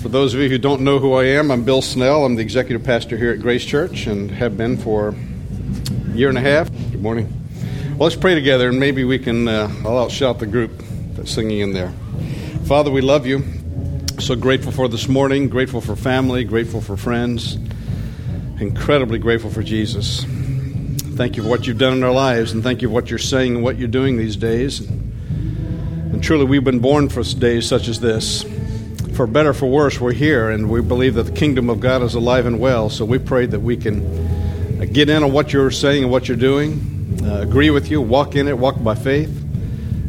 For those of you who don't know who I am, I'm Bill Snell. I'm the executive pastor here at Grace Church and have been for a year and a half. Good morning. Well, let's pray together and maybe we can, uh, I'll outshout the group that's singing in there. Father, we love you. So grateful for this morning, grateful for family, grateful for friends, incredibly grateful for Jesus. Thank you for what you've done in our lives, and thank you for what you're saying and what you're doing these days. And truly, we've been born for days such as this. For better, for worse, we're here, and we believe that the kingdom of God is alive and well. So we pray that we can uh, get in on what you're saying and what you're doing, uh, agree with you, walk in it, walk by faith,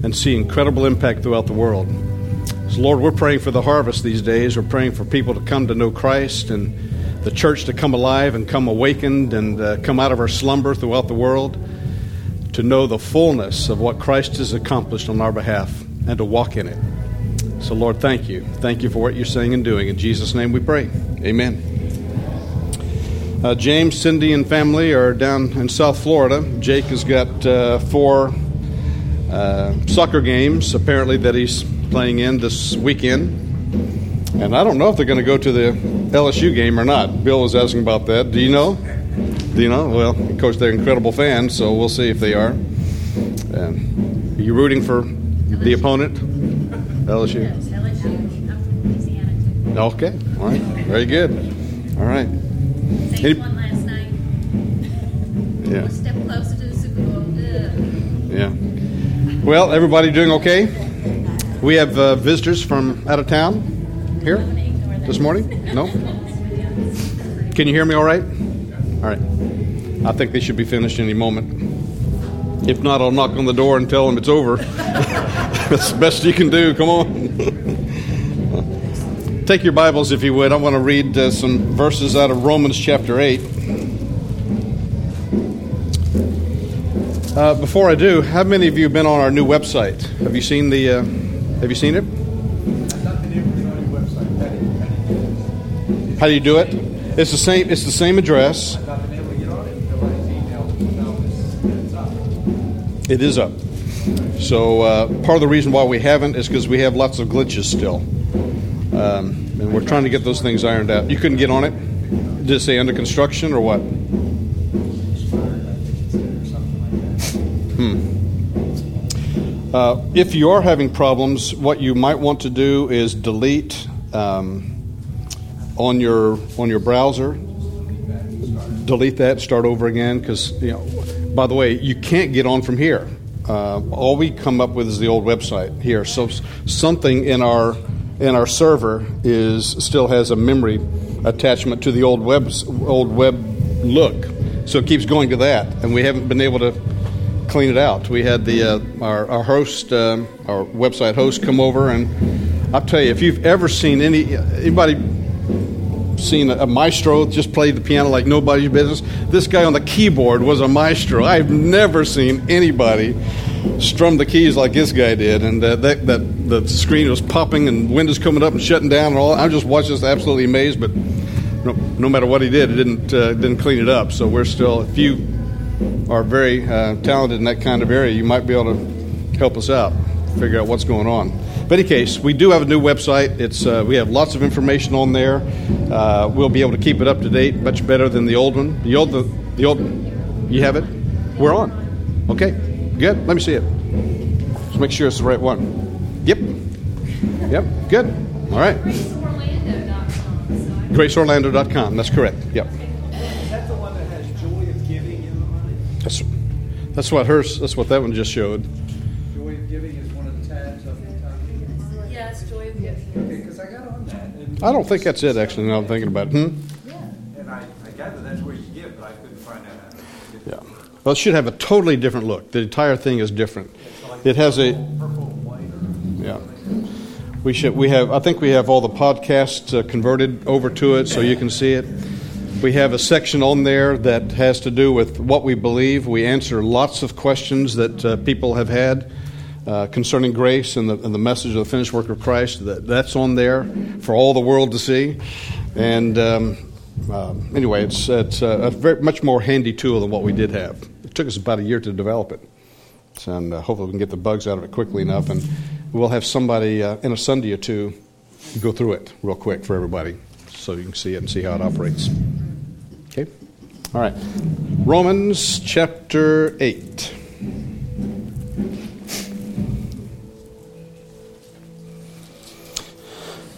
and see incredible impact throughout the world. So, Lord, we're praying for the harvest these days. We're praying for people to come to know Christ and the church to come alive and come awakened and uh, come out of our slumber throughout the world to know the fullness of what Christ has accomplished on our behalf and to walk in it. So, Lord, thank you. Thank you for what you're saying and doing. In Jesus' name we pray. Amen. Uh, James, Cindy, and family are down in South Florida. Jake has got uh, four uh, soccer games, apparently, that he's playing in this weekend. And I don't know if they're going to go to the LSU game or not. Bill was asking about that. Do you know? Do you know? Well, of course, they're incredible fans, so we'll see if they are. are you rooting for the opponent? LSU. Yes, LSU. I'm from Louisiana too. Okay. All right. Very good. All right. Saints Any- won last night. Yeah. One step closer to the Super Bowl. Ugh. Yeah. Well, everybody doing okay? We have uh, visitors from out of town here I'm gonna ignore that. this morning. No. Can you hear me all right? All right. I think they should be finished any moment. If not, I'll knock on the door and tell them it's over. That's the best you can do. Come on. Take your Bibles, if you would. I want to read uh, some verses out of Romans chapter 8. Uh, before I do, how many of you have been on our new website? Have you seen the? Uh, have you seen it? How do you do it? It's the same. It's the same address. It is up. So uh, part of the reason why we haven't is because we have lots of glitches still, um, and we're trying to get those things ironed out. You couldn't get on it. Did it say under construction or what? Uh, if you are having problems, what you might want to do is delete um, on your on your browser. Delete that, start over again. Because you know, by the way, you can't get on from here. Uh, all we come up with is the old website here. So something in our in our server is still has a memory attachment to the old web old web look. So it keeps going to that, and we haven't been able to clean it out. We had the uh, our, our host, um, our website host, come over, and I'll tell you, if you've ever seen any anybody seen a maestro just play the piano like nobody's business, this guy on the keyboard was a maestro. I've never seen anybody strum the keys like this guy did, and uh, that that the screen was popping and windows coming up and shutting down and all. I just watched this absolutely amazed, but. No, no matter what he did, it didn't uh, didn't clean it up. So we're still. If you are very uh, talented in that kind of area, you might be able to help us out, figure out what's going on. But any case, we do have a new website. It's uh, we have lots of information on there. Uh, we'll be able to keep it up to date, much better than the old one. The old the, the old you have it. We're on. Okay, good. Let me see it. Let's make sure it's the right one. Yep. Yep. Good. All right. GraceOrlando.com. GraceOrlando.com. That's correct. Yep. Is that the one that has joy of giving in on it? That's that's what hers. That's what that one just showed. Joy of giving is one of the tabs up the top. Yes, Joy of Giving. Okay, because I got on that. I don't think that's it. Actually, now I'm thinking about it. Hmm? and I, I gather that's where you give, but I couldn't find that out. Yeah. Well, it should have a totally different look. The entire thing is different. It has a yeah. We should. We have. I think we have all the podcasts uh, converted over to it, so you can see it. We have a section on there that has to do with what we believe. We answer lots of questions that uh, people have had uh, concerning grace and the, and the message of the finished work of Christ. That, that's on there for all the world to see. And um, um, anyway, it's it's a, a very much more handy tool than what we did have. Took us about a year to develop it, and uh, hopefully we can get the bugs out of it quickly enough. And we'll have somebody uh, in a Sunday or two go through it real quick for everybody so you can see it and see how it operates. Okay? All right. Romans chapter 8.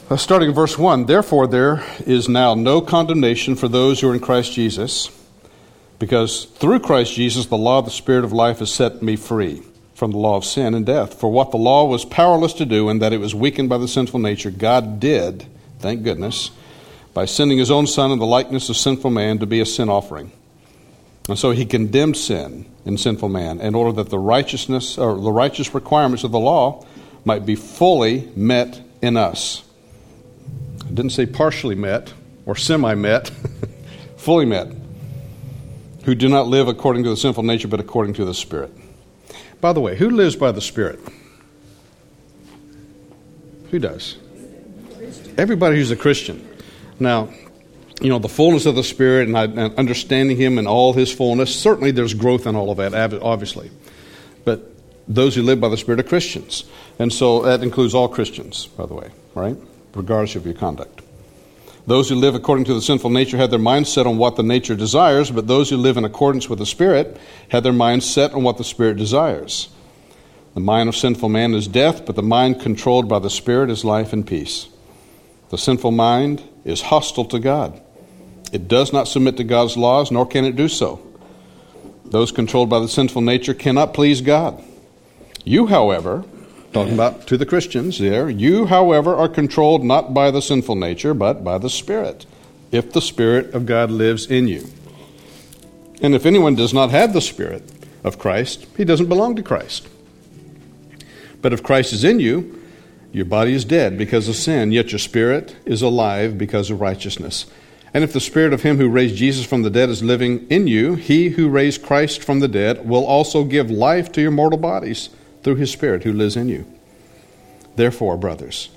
Uh, starting in verse 1 Therefore, there is now no condemnation for those who are in Christ Jesus, because through Christ Jesus the law of the Spirit of life has set me free from the law of sin and death. For what the law was powerless to do, and that it was weakened by the sinful nature, God did, thank goodness, by sending his own Son in the likeness of sinful man to be a sin offering. And so he condemned sin in sinful man in order that the righteousness or the righteous requirements of the law might be fully met in us I didn't say partially met or semi met, fully met, who do not live according to the sinful nature, but according to the Spirit. By the way, who lives by the Spirit? Who does? Everybody who's a Christian. Now, you know, the fullness of the Spirit and, and understanding Him in all His fullness, certainly there's growth in all of that, obviously. But those who live by the Spirit are Christians. And so that includes all Christians, by the way, right? regardless of your conduct. Those who live according to the sinful nature had their minds set on what the nature desires, but those who live in accordance with the Spirit had their minds set on what the Spirit desires. The mind of sinful man is death, but the mind controlled by the Spirit is life and peace. The sinful mind is hostile to God. It does not submit to God's laws, nor can it do so. Those controlled by the sinful nature cannot please God. You, however, Talking about to the Christians there. You, however, are controlled not by the sinful nature, but by the Spirit, if the Spirit of God lives in you. And if anyone does not have the Spirit of Christ, he doesn't belong to Christ. But if Christ is in you, your body is dead because of sin, yet your spirit is alive because of righteousness. And if the spirit of him who raised Jesus from the dead is living in you, he who raised Christ from the dead will also give life to your mortal bodies through his Spirit who lives in you. Therefore, brothers,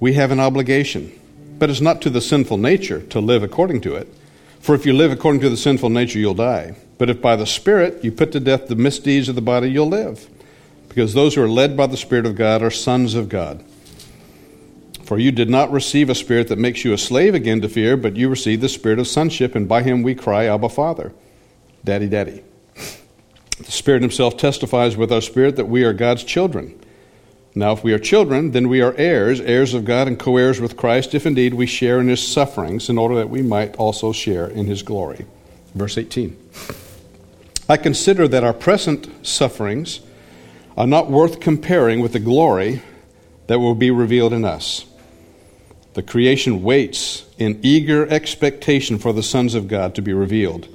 we have an obligation, but it's not to the sinful nature to live according to it. For if you live according to the sinful nature, you'll die. But if by the Spirit you put to death the misdeeds of the body, you'll live. Because those who are led by the Spirit of God are sons of God. For you did not receive a spirit that makes you a slave again to fear, but you received the spirit of sonship, and by him we cry, Abba, Father. Daddy, Daddy. The Spirit Himself testifies with our spirit that we are God's children. Now, if we are children, then we are heirs, heirs of God and co heirs with Christ, if indeed we share in His sufferings, in order that we might also share in His glory. Verse 18 I consider that our present sufferings are not worth comparing with the glory that will be revealed in us. The creation waits in eager expectation for the sons of God to be revealed.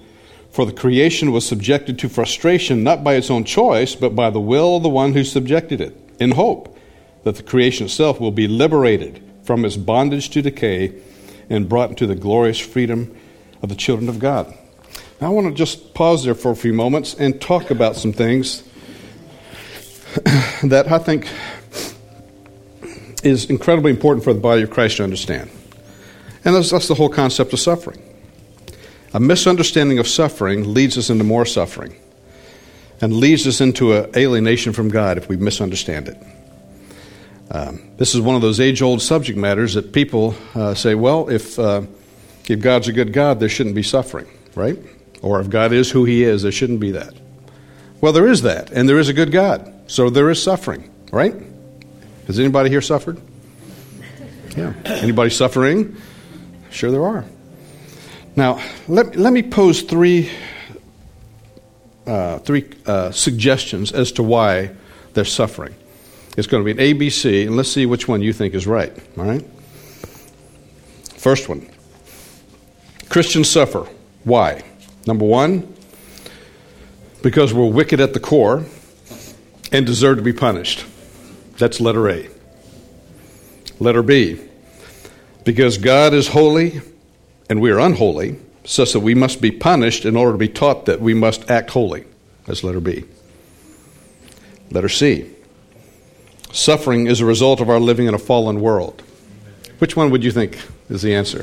For the creation was subjected to frustration not by its own choice, but by the will of the one who subjected it, in hope that the creation itself will be liberated from its bondage to decay and brought into the glorious freedom of the children of God. Now, I want to just pause there for a few moments and talk about some things that I think is incredibly important for the body of Christ to understand. And that's, that's the whole concept of suffering. A misunderstanding of suffering leads us into more suffering and leads us into an alienation from God if we misunderstand it. Um, this is one of those age old subject matters that people uh, say, well, if, uh, if God's a good God, there shouldn't be suffering, right? Or if God is who He is, there shouldn't be that. Well, there is that, and there is a good God, so there is suffering, right? Has anybody here suffered? Yeah. Anybody suffering? Sure, there are. Now, let, let me pose three, uh, three uh, suggestions as to why they're suffering. It's going to be an ABC, and let's see which one you think is right. All right? First one Christians suffer. Why? Number one, because we're wicked at the core and deserve to be punished. That's letter A. Letter B, because God is holy and we are unholy, such that we must be punished in order to be taught that we must act holy. That's letter B. Letter C. Suffering is a result of our living in a fallen world. Which one would you think is the answer?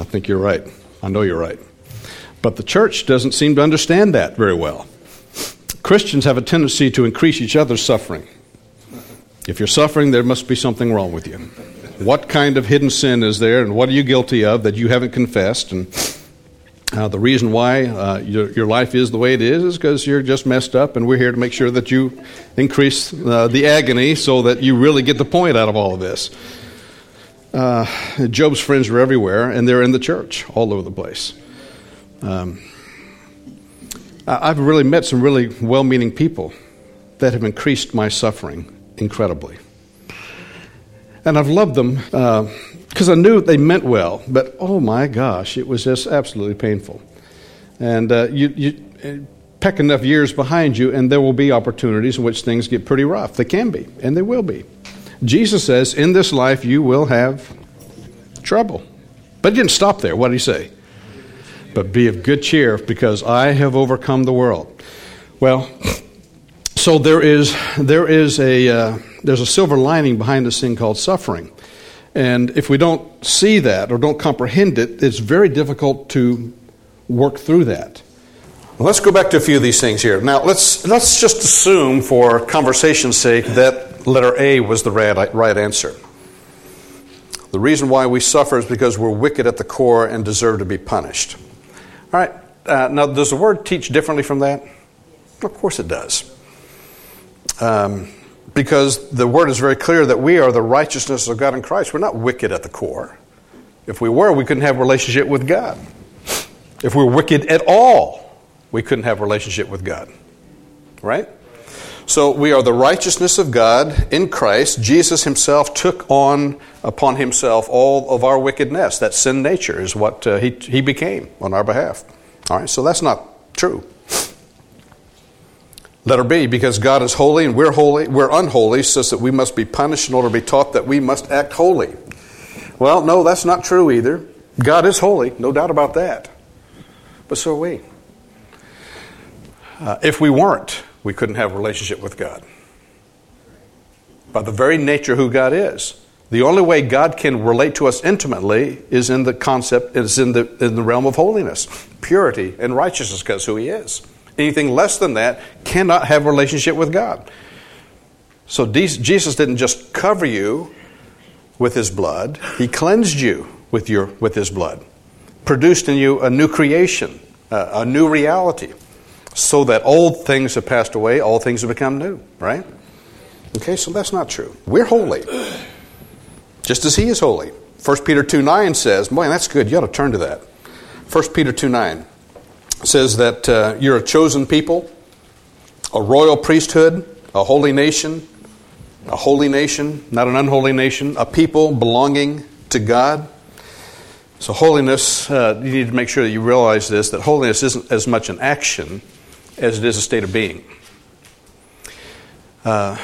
I think you're right. I know you're right. But the church doesn't seem to understand that very well. Christians have a tendency to increase each other's suffering. If you're suffering, there must be something wrong with you. What kind of hidden sin is there, and what are you guilty of that you haven't confessed? And uh, the reason why uh, your, your, life is the way it is is because you're just messed up, and we're here to make sure that you increase uh, the agony so that you really get the point out of all of this. Uh, Job's friends are everywhere, and they're in the church all over the place. Um, I've really met some really well meaning people that have increased my suffering incredibly. And I've loved them because uh, I knew they meant well, but oh my gosh, it was just absolutely painful. And uh, you, you peck enough years behind you, and there will be opportunities in which things get pretty rough. They can be, and they will be. Jesus says, In this life you will have trouble. But he didn't stop there. What did he say? But be of good cheer, because I have overcome the world. Well, so there is there is a uh, there's a silver lining behind this thing called suffering, and if we don't see that or don't comprehend it, it's very difficult to work through that. Well, let's go back to a few of these things here. Now let's let's just assume, for conversation's sake, that letter A was the right, right answer. The reason why we suffer is because we're wicked at the core and deserve to be punished. All right. Uh, now, does the word teach differently from that? Of course it does. Um, because the word is very clear that we are the righteousness of God in Christ. We're not wicked at the core. If we were, we couldn't have relationship with God. If we were wicked at all, we couldn't have relationship with God. Right? So we are the righteousness of God in Christ. Jesus himself took on upon himself all of our wickedness. That sin nature is what uh, he, he became on our behalf. All right, so that's not true. Letter be, because God is holy and we're holy, we're unholy, says that we must be punished in order to be taught that we must act holy. Well, no, that's not true either. God is holy, no doubt about that. But so are we. Uh, if we weren't, we couldn't have a relationship with God. By the very nature who God is. The only way God can relate to us intimately is in the concept, is in the, in the realm of holiness, purity, and righteousness, because who He is. Anything less than that cannot have a relationship with God. So Jesus didn't just cover you with his blood, he cleansed you with, your, with his blood, produced in you a new creation, uh, a new reality, so that old things have passed away, all things have become new, right? Okay, so that's not true. We're holy, just as he is holy. 1 Peter 2 9 says, boy, that's good. You ought to turn to that. 1 Peter 2 9 says that uh, you're a chosen people, a royal priesthood, a holy nation, a holy nation, not an unholy nation, a people belonging to God. So, holiness, uh, you need to make sure that you realize this that holiness isn't as much an action as it is a state of being. Uh,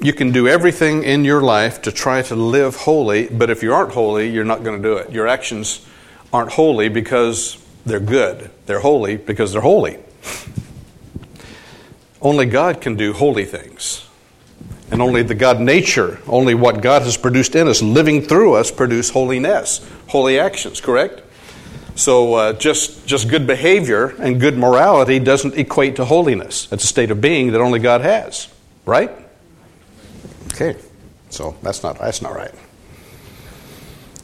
you can do everything in your life to try to live holy, but if you aren't holy, you're not going to do it. Your actions aren't holy because they're good. They're holy because they're holy. Only God can do holy things. And only the God nature, only what God has produced in us, living through us, produce holiness, holy actions, correct? So uh, just, just good behavior and good morality doesn't equate to holiness. It's a state of being that only God has, right? Okay, so that's not, that's not right.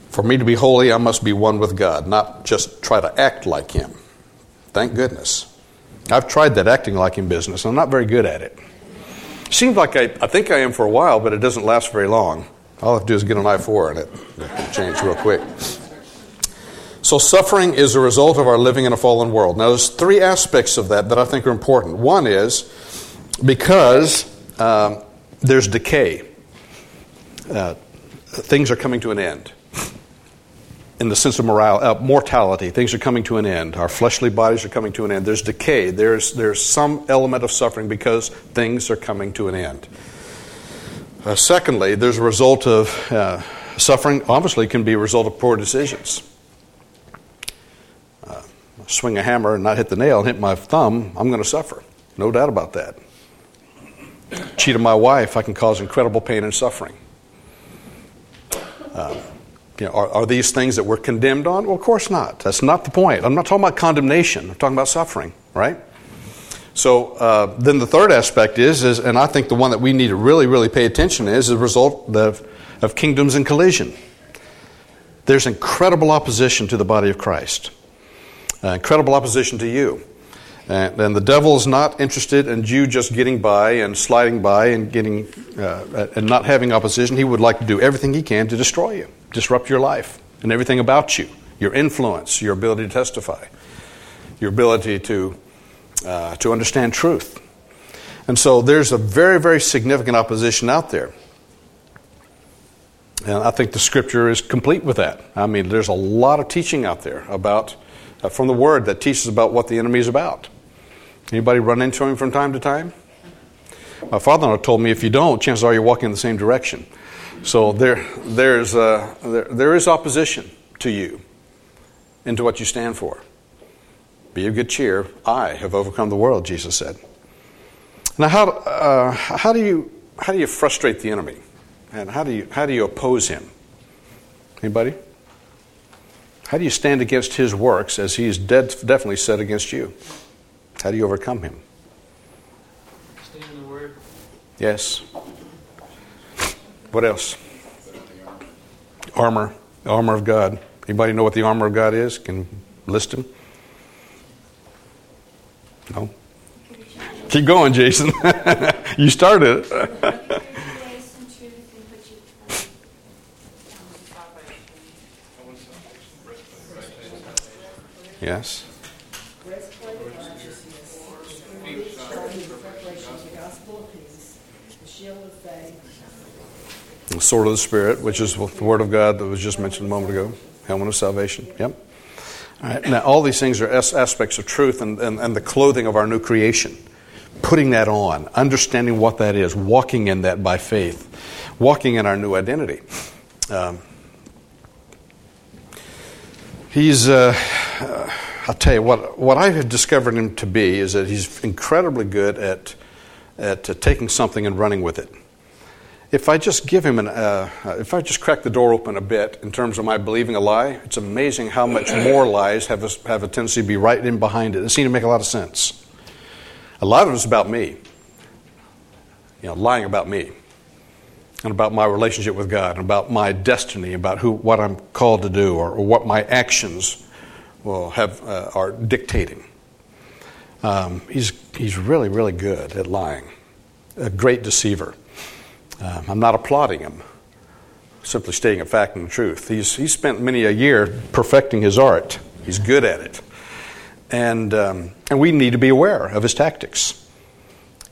For me to be holy, I must be one with God, not just try to act like Him. Thank goodness. I've tried that acting like Him business. I'm not very good at it. Seems like I, I think I am for a while, but it doesn't last very long. All I have to do is get an I4 and it, change real quick. So, suffering is a result of our living in a fallen world. Now, there's three aspects of that that I think are important. One is because um, there's decay, uh, things are coming to an end in the sense of moral, uh, mortality. Things are coming to an end. Our fleshly bodies are coming to an end. There's decay. There's, there's some element of suffering because things are coming to an end. Uh, secondly, there's a result of uh, suffering, obviously, can be a result of poor decisions. Uh, swing a hammer and not hit the nail and hit my thumb, I'm going to suffer. No doubt about that. Cheat on my wife, I can cause incredible pain and suffering. You know, are, are, these things that we're condemned on? Well, of course not. That's not the point. I'm not talking about condemnation. I'm talking about suffering, right? So uh, then the third aspect is, is, and I think the one that we need to really, really pay attention is, is the result of, of kingdoms in collision. there's incredible opposition to the body of Christ, uh, incredible opposition to you. And, and, the devil is not interested in you just getting by and sliding by and getting uh, and not having opposition. He would like to do everything he can to destroy you, disrupt your life and everything about you, your influence, your ability to testify, your ability to uh, to understand truth. And so there's a very, very significant opposition out there. And I think the scripture is complete with that. I mean, there's a lot of teaching out there about, uh, from the Word, that teaches about what the enemy is about. Anybody run into him from time to time? My father-in-law told me if you don't, chances are you're walking in the same direction. So there, there's, uh, there, there is opposition to you into what you stand for. Be of good cheer. I have overcome the world, Jesus said. Now, how, uh, how, do, you, how do you frustrate the enemy? And how do you, how do you oppose him? Anybody? How do you stand against his works as he's dead, definitely said against you? How do you overcome him? Stand in the Word. Yes. What else? Armor. The armor of God. Anybody know what the armor of God is? Can list them? No? Keep going, Jason. you started yes. breastplate of righteousness, feet shod with the preparation of the gospel of peace, the shield of faith, The sword of the Spirit, which is the Word of God that was just mentioned a moment ago, helmet of salvation. Yep. All right. Now, all these things are aspects of truth and, and, and the clothing of our new creation. Putting that on, understanding what that is, walking in that by faith, walking in our new identity. Um, he's, uh, uh, I'll tell you, what, what I have discovered him to be is that he's incredibly good at, at uh, taking something and running with it if I just give him an, uh, if I just crack the door open a bit in terms of my believing a lie, it's amazing how much more lies have a, have a tendency to be right in behind it. It seems to make a lot of sense. A lot of it's about me, you know, lying about me, and about my relationship with God, and about my destiny, about who, what I'm called to do, or, or what my actions will have uh, are dictating. Um, he's he's really really good at lying, a great deceiver. Um, I'm not applauding him, simply stating a fact and the truth. He's, he's spent many a year perfecting his art, he's good at it. And, um, and we need to be aware of his tactics.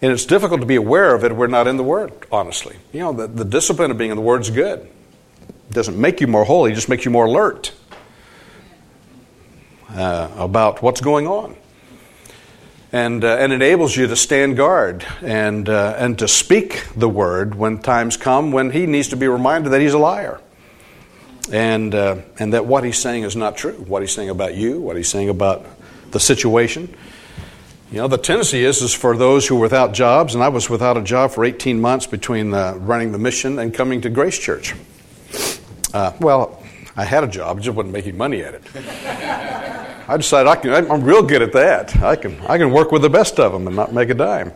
And it's difficult to be aware of it if we're not in the Word, honestly. You know, the, the discipline of being in the Word is good. It doesn't make you more holy, it just makes you more alert uh, about what's going on and, uh, and enables you to stand guard and, uh, and to speak the word when times come when he needs to be reminded that he's a liar and, uh, and that what he's saying is not true. What he's saying about you, what he's saying about the situation. You know, the tendency is, is for those who are without jobs, and I was without a job for 18 months between uh, running the mission and coming to Grace Church. Uh, well, I had a job, just wasn't making money at it. I decided I can, I'm real good at that. I can, I can work with the best of them and not make a dime.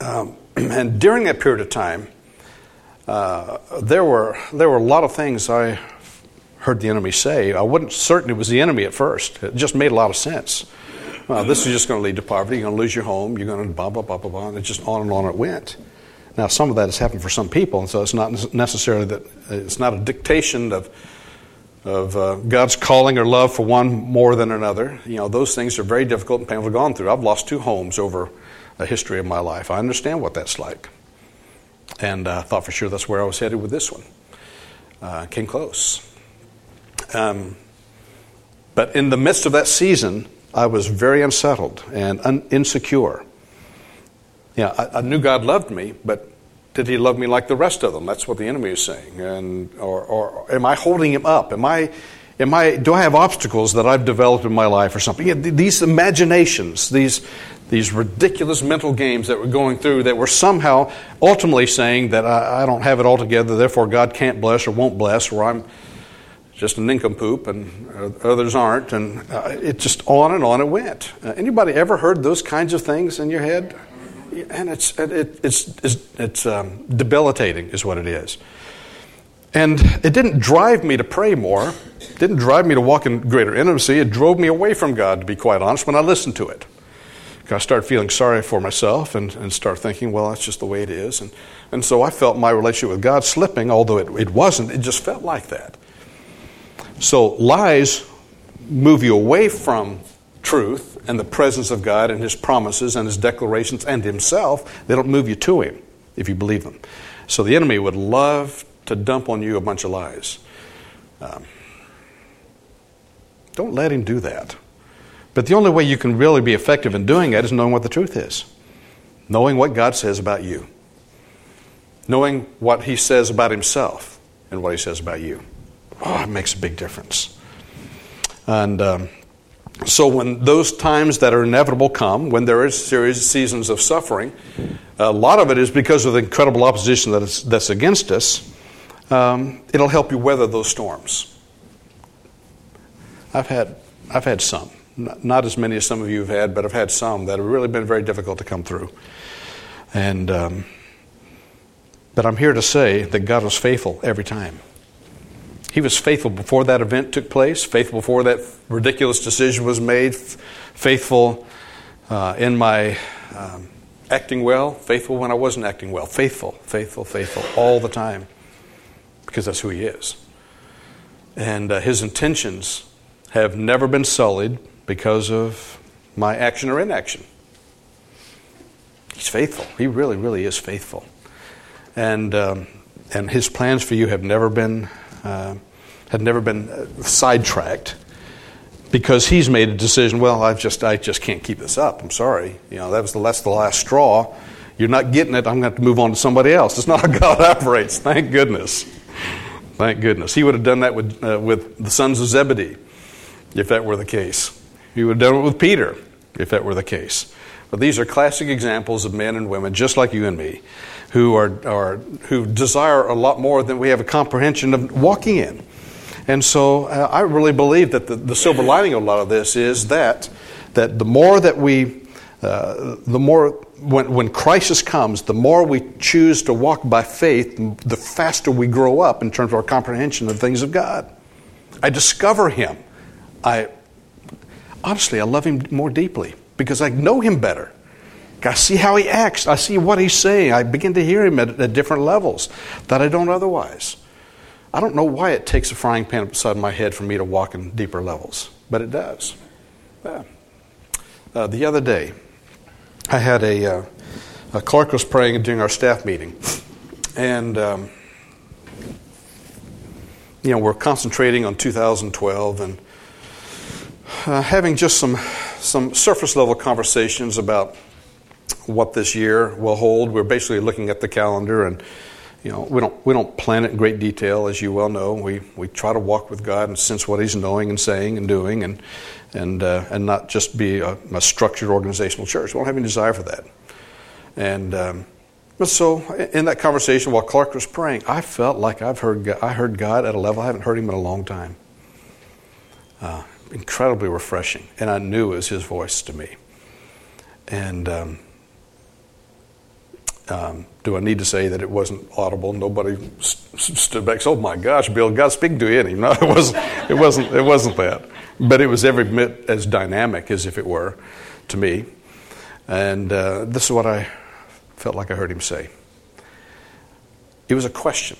Um, and during that period of time, uh, there, were, there were a lot of things I heard the enemy say. I wasn't certain it was the enemy at first. It just made a lot of sense. Uh, this is just going to lead to poverty. You're going to lose your home. You're going to blah, blah, blah, blah, blah. And it's just on and on it went. Now, some of that has happened for some people, and so it's not necessarily that it's not a dictation of of uh, God's calling or love for one more than another. You know, those things are very difficult and painful to go through. I've lost two homes over a history of my life. I understand what that's like. And I uh, thought for sure that's where I was headed with this one. Uh, came close. Um, but in the midst of that season, I was very unsettled and un- insecure. Yeah, I, I knew God loved me, but did he love me like the rest of them? That's what the enemy is saying. And, or, or am I holding him up? Am I, am I, do I have obstacles that I've developed in my life or something? Yeah, these imaginations, these, these ridiculous mental games that we're going through that were somehow ultimately saying that I, I don't have it all together, therefore God can't bless or won't bless, or I'm just a nincompoop and others aren't. And uh, it just on and on it went. Uh, anybody ever heard those kinds of things in your head? And it's it, it's it's, it's um, debilitating, is what it is. And it didn't drive me to pray more, it didn't drive me to walk in greater intimacy. It drove me away from God, to be quite honest, when I listened to it. I started feeling sorry for myself and, and start thinking, well, that's just the way it is. And, and so I felt my relationship with God slipping, although it, it wasn't, it just felt like that. So lies move you away from truth and the presence of God and His promises and His declarations and Himself. They don't move you to Him if you believe them. So the enemy would love to dump on you a bunch of lies. Um, don't let him do that. But the only way you can really be effective in doing that is knowing what the truth is, knowing what God says about you, knowing what He says about Himself and what He says about you. Oh, it makes a big difference. And um, so, when those times that are inevitable come, when there is serious seasons of suffering, a lot of it is because of the incredible opposition that is, that's against us. Um, it'll help you weather those storms. I've had, I've had some. Not, as many as some of you have had, but I've had some that have really been very difficult to come through. And, um, but I'm here to say that God was faithful every time. He was faithful before that event took place, faithful before that ridiculous decision was made, faithful uh, in my um, acting well, faithful when I wasn't acting well, faithful, faithful, faithful all the time, because that's who He is. And uh, His intentions have never been sullied because of my action or inaction. He's faithful. He really, really is faithful. And, um, and his plans for you have never been, uh, have never been uh, sidetracked because he's made a decision. Well, I've just, I just can't keep this up. I'm sorry. You know, that was the, that's the last straw. You're not getting it. I'm going to have to move on to somebody else. It's not how God operates. Thank goodness. Thank goodness. He would have done that with, uh, with the sons of Zebedee if that were the case. He would have done it with Peter if that were the case. But these are classic examples of men and women, just like you and me, who are, are who desire a lot more than we have a comprehension of walking in. And so uh, I really believe that the, the, silver lining of a lot of this is that that the more that we, uh, the more when, when crisis comes, the more we choose to walk by faith, the faster we grow up in terms of our comprehension of things of God. I discover Him. I honestly, I love him more deeply because I know him better. I see how he acts. I see what he's saying. I begin to hear him at, at different levels that I don't otherwise. I don't know why it takes a frying pan beside my head for me to walk in deeper levels, but it does. Yeah. Uh, the other day, I had a, uh, a Clark was praying during our staff meeting, and um, you know we're concentrating on 2012 and uh, having just some, some surface level conversations about what this year will hold. We're basically looking at the calendar and you know, we don't, we don't plan it in great detail, as you well know. We, we try to walk with God and sense what He's knowing and saying and doing and, and, uh, and not just be a, a, structured organizational church. We don't have any desire for that. And um, but so in that conversation while Clark was praying, I felt like I've heard God, I heard God at a level I haven't heard Him in a long time. Uh, incredibly refreshing, and I knew it was his voice to me. And um, um, do I need to say that it wasn't audible? Nobody st- stood back. oh my gosh, Bill, God speaking to you. No, it wasn't. It wasn't. It wasn't that. But it was every bit as dynamic as if it were to me. And uh, this is what I felt like I heard him say. It was a question.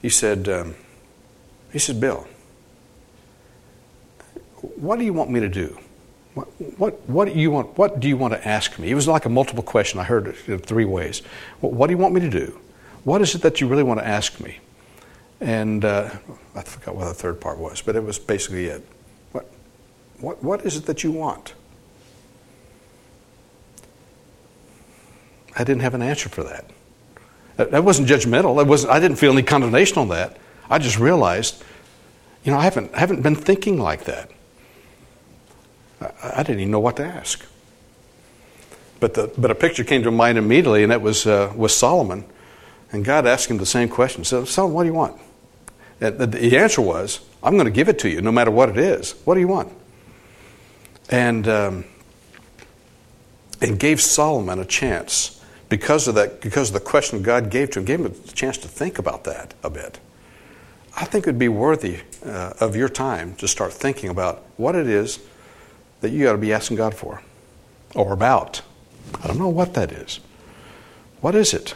He said, um, "He said, Bill." what do you want me to do? What, what, what, do you want, what do you want to ask me? It was like a multiple question. I heard it in three ways. What, what do you want me to do? What is it that you really want to ask me? And uh, I forgot what the third part was, but it was basically it. What, what, what is it that you want? I didn't have an answer for that. That wasn't judgmental. It wasn't, I didn't feel any condemnation on that. I just realized, you know, I haven't, I haven't been thinking like that. I didn't even know what to ask. But, the, but a picture came to mind immediately, and it was, uh, Solomon. And God asked him the same question. So, Solomon, what do you want? And the answer was, I'm going to give it to you no matter what it is. What do you want? And, um, and gave Solomon a chance because of that, because of the question God gave to him, gave him a chance to think about that a bit. I think it would be worthy uh, of your time to start thinking about what it is that you got to be asking God for or about. I don't know what that is. What is it?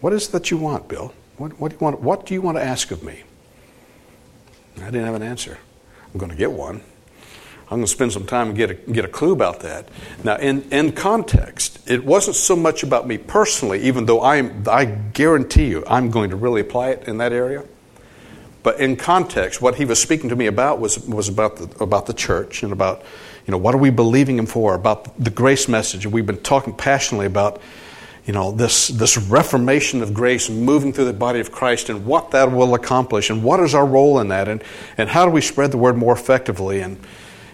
What is it that you want, Bill? What, what, do, you want, what do you want to ask of me? I didn't have an answer. I'm going to get one. I'm going to spend some time and get a, get a clue about that. Now, in, in context, it wasn't so much about me personally, even though I'm, I guarantee you I'm going to really apply it in that area. But in context, what he was speaking to me about was, was about, the, about the church and about, you know, what are we believing him for, about the grace message. We've been talking passionately about, you know, this, this reformation of grace moving through the body of Christ and what that will accomplish and what is our role in that and, and how do we spread the word more effectively and,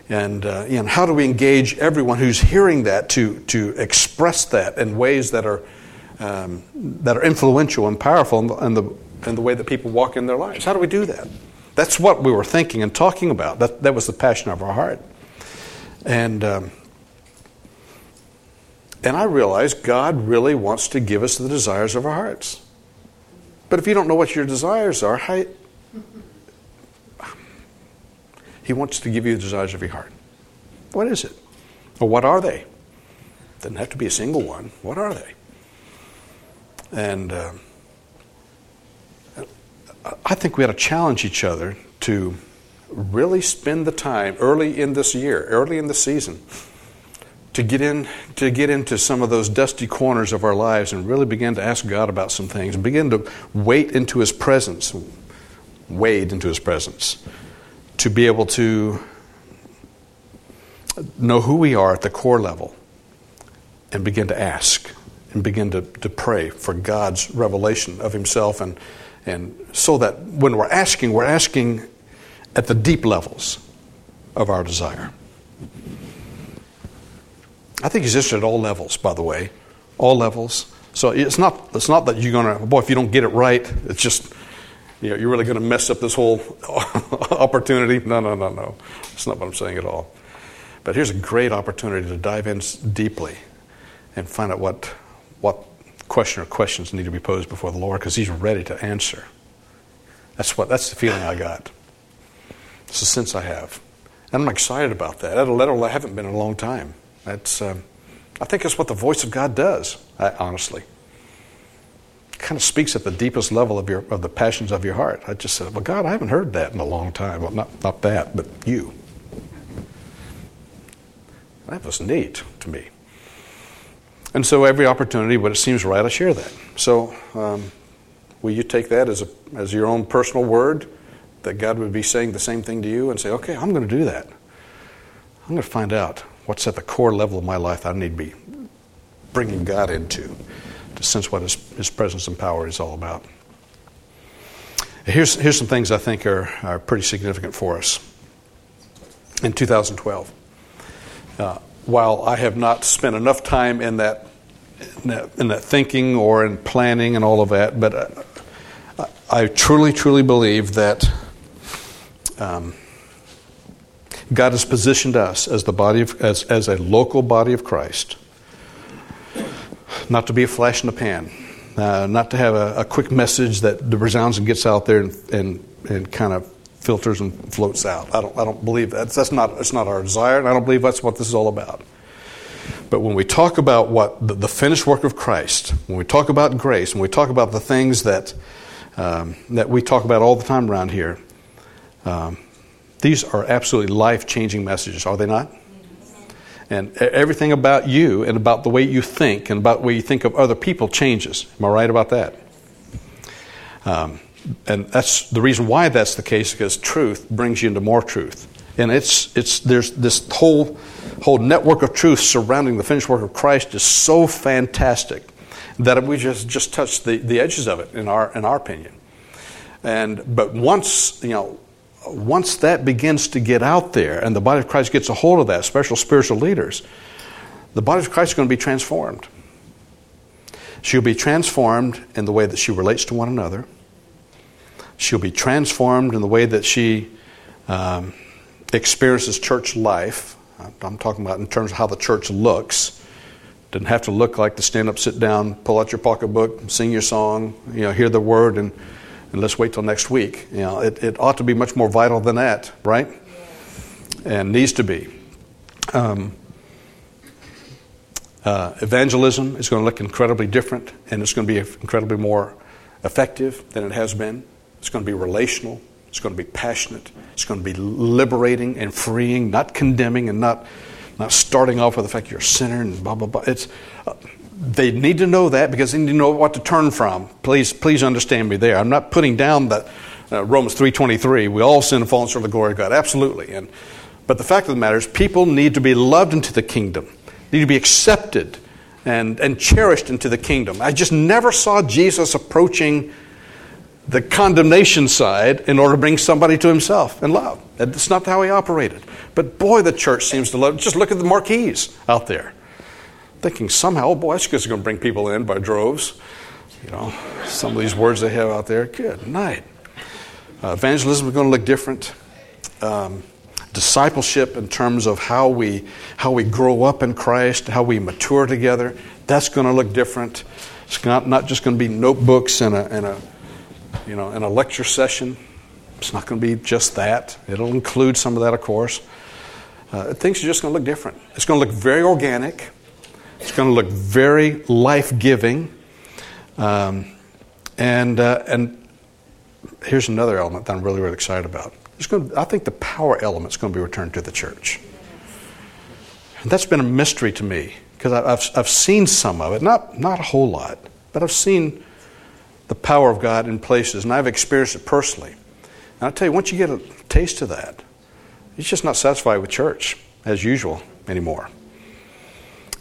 and uh, know, how do we engage everyone who's hearing that to, to express that in ways that are, um, that are influential and powerful in the, in the and the way that people walk in their lives. How do we do that? That's what we were thinking and talking about. That, that was the passion of our heart. And, um, and I realized God really wants to give us the desires of our hearts. But if you don't know what your desires are, how, He wants to give you the desires of your heart. What is it? Or what are they? Doesn't have to be a single one. What are they? And. Um, I think we ought to challenge each other to really spend the time early in this year, early in the season, to get in to get into some of those dusty corners of our lives and really begin to ask God about some things begin to wait into His presence, wade into His presence, to be able to know who we are at the core level and begin to ask and begin to, to pray for God's revelation of Himself and and so that when we're asking, we're asking at the deep levels of our desire. I think he's interested at all levels, by the way, all levels. So it's not it's not that you're gonna boy if you don't get it right, it's just you know you're really gonna mess up this whole opportunity. No, no, no, no. That's not what I'm saying at all. But here's a great opportunity to dive in deeply and find out what what question or questions need to be posed before the Lord because He's ready to answer. That's what that's the feeling I got. It's the sense I have, and I'm excited about that. At a level I haven't been in a long time. That's um, I think that's what the voice of God does. I, honestly, it kind of speaks at the deepest level of your of the passions of your heart. I just said, "Well, God, I haven't heard that in a long time. Well, not not that, but you." That was neat to me. And so every opportunity, when it seems right, I share that. So um, will you take that as, a, as your own personal word that God would be saying the same thing to you and say, okay, I'm going to do that. I'm going to find out what's at the core level of my life I need to be bringing God into to sense what His, his presence and power is all about. Here's, here's some things I think are, are pretty significant for us in 2012. Uh, while I have not spent enough time in that, in that, in that thinking or in planning and all of that, but uh, I truly, truly believe that um, God has positioned us as the body of, as, as a local body of Christ, not to be a flash in the pan, uh, not to have a, a, quick message that resounds and gets out there and, and, and kind of filters and floats out. I don't, I don't believe that. That's not, that's not our desire, and I don't believe that's what this is all about. But when we talk about what the, the finished work of Christ, when we talk about grace, when we talk about the things that, um, that we talk about all the time around here, um, these are absolutely life changing messages, are they not? And everything about you and about the way you think and about the way you think of other people changes. Am I right about that? Um, and that's the reason why that's the case because truth brings you into more truth. And it's it's there's this whole whole network of truth surrounding the finished work of christ is so fantastic that we just just touched the, the edges of it in our in our opinion. And but once you know once that begins to get out there and the body of christ gets a hold of that special spiritual leaders the body of christ is going to be transformed. She'll be transformed in the way that she relates to one another She'll be transformed in the way that she um, experiences church life. I'm talking about in terms of how the church looks Doesn't have to look like the stand up, sit down, pull out your pocketbook, sing your song, you know, hear the word, and, and let's wait till next week. You know, it, it ought to be much more vital than that, right? And needs to be. Um, uh, evangelism is going to look incredibly different, and it's going to be incredibly more effective than it has been. It's going to be relational. It's going to be passionate. It's going to be liberating and freeing, not condemning and not not starting off with the fact you're a sinner and blah blah blah. It's uh, they need to know that because they need to know what to turn from. Please, please understand me there. I'm not putting down that uh, Romans three twenty three. We all sin and fall short of the glory of God. Absolutely, and but the fact of the matter is, people need to be loved into the kingdom. Need to be accepted and and cherished into the kingdom. I just never saw Jesus approaching the condemnation side in order to bring somebody to himself and love. That's not how he operated. But boy, the church seems to love. Just look at the marquees out there. Thinking somehow, oh boy, that's just going to bring people in by droves. You know, some of these words they have out there. Good night. Uh, evangelism is going to look different. Um, discipleship in terms of how we how we grow up in Christ, how we mature together. That's going to look different. It's not, not just going to be notebooks and a, and a you know, in a lecture session. It's not going to be just that. It'll include some of that, of course. Uh, things are just going to look different. It's going to look very organic. It's going to look very life giving. Um, and, uh, and here's another element that I'm really, really excited about. To, I think the power element is going to be returned to the church. And that's been a mystery to me because I've, I've seen some of it, not, not a whole lot, but I've seen the power of God in places, and I've experienced it personally. And I'll tell you, once you get a taste of that, you're just not satisfied with church as usual anymore.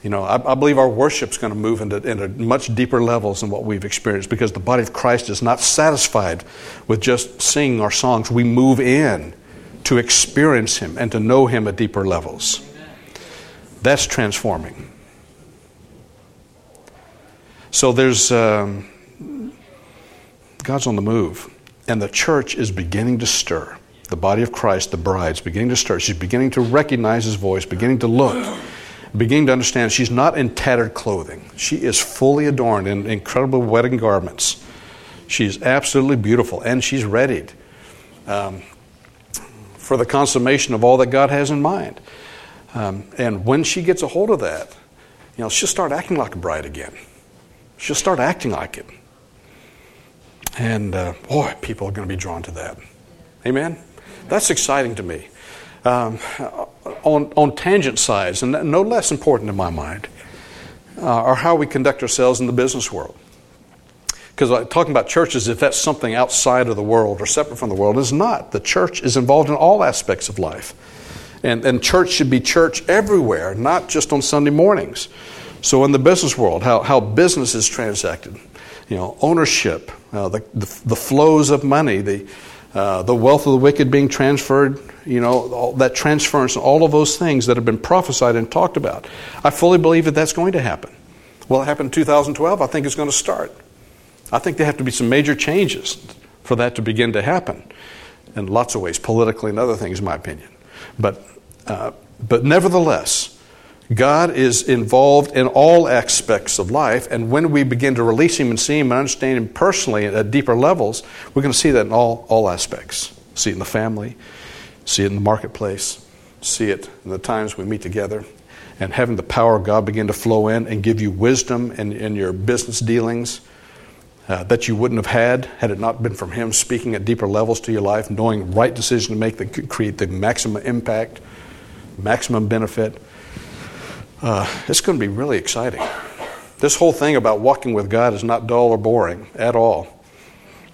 You know, I, I believe our worship's going to move into, into much deeper levels than what we've experienced because the body of Christ is not satisfied with just singing our songs. We move in to experience Him and to know Him at deeper levels. That's transforming. So there's. Um, God's on the move. And the church is beginning to stir. The body of Christ, the bride, is beginning to stir. She's beginning to recognize his voice, beginning to look, beginning to understand she's not in tattered clothing. She is fully adorned in incredible wedding garments. She's absolutely beautiful, and she's readied um, for the consummation of all that God has in mind. Um, and when she gets a hold of that, you know, she'll start acting like a bride again. She'll start acting like it. And uh, boy, people are going to be drawn to that. Amen? That's exciting to me. Um, on, on tangent sides, and no less important in my mind, uh, are how we conduct ourselves in the business world. Because talking about churches, if that's something outside of the world or separate from the world, is not. The church is involved in all aspects of life. And, and church should be church everywhere, not just on Sunday mornings. So, in the business world, how, how business is transacted, you know, ownership, uh, the, the, the, flows of money, the, uh, the wealth of the wicked being transferred, you know, all that transference, all of those things that have been prophesied and talked about. I fully believe that that's going to happen. Will it happen in 2012? I think it's going to start. I think there have to be some major changes for that to begin to happen in lots of ways, politically and other things, in my opinion. But, uh, but nevertheless, God is involved in all aspects of life, and when we begin to release Him and see Him and understand Him personally at deeper levels, we're going to see that in all, all aspects. See it in the family, see it in the marketplace, see it in the times we meet together, and having the power of God begin to flow in and give you wisdom in, in your business dealings uh, that you wouldn't have had had it not been from Him speaking at deeper levels to your life, knowing right decision to make that could create the maximum impact, maximum benefit uh, it's going to be really exciting. This whole thing about walking with God is not dull or boring at all.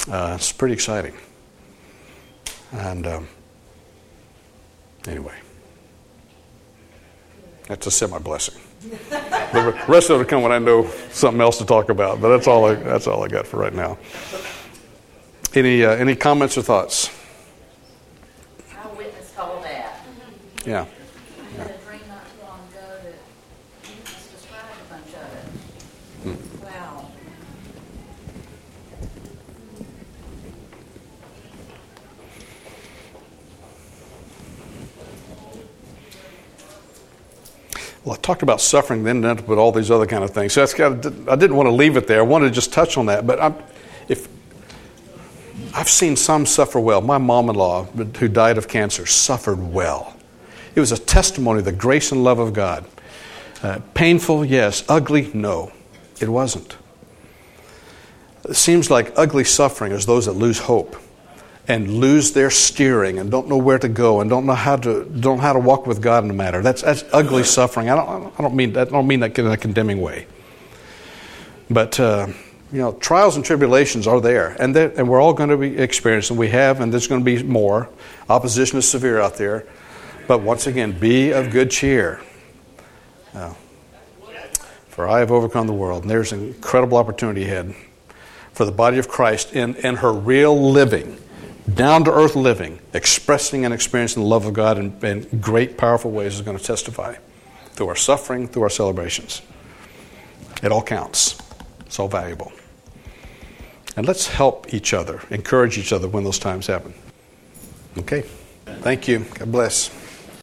Uh, it's pretty exciting. And um, anyway, that's a semi blessing. the rest of it will come when I know something else to talk about. But that's all I, that's all I got for right now. Any uh, any comments or thoughts? I witnessed all that. Yeah. Well, I talked about suffering, then ended up all these other kind of things. So that's got. I didn't want to leave it there. I wanted to just touch on that. But I'm, if I've seen some suffer well, my mom-in-law, who died of cancer, suffered well. It was a testimony of the grace and love of God. Uh, painful, yes. Ugly, no. It wasn't. It seems like ugly suffering is those that lose hope and lose their steering and don't know where to go and don't know how to don't know how to walk with God in the matter. That's that's ugly suffering. I don't I don't mean that I don't mean that in a condemning way. But uh, you know, trials and tribulations are there, and and we're all going to be experiencing. We have, and there's going to be more. Opposition is severe out there, but once again, be of good cheer. Uh, for I have overcome the world, and there's an incredible opportunity ahead for the body of Christ in, in her real living, down to earth living, expressing and experiencing the love of God in, in great, powerful ways is going to testify through our suffering, through our celebrations. It all counts, it's all valuable. And let's help each other, encourage each other when those times happen. Okay? Thank you. God bless.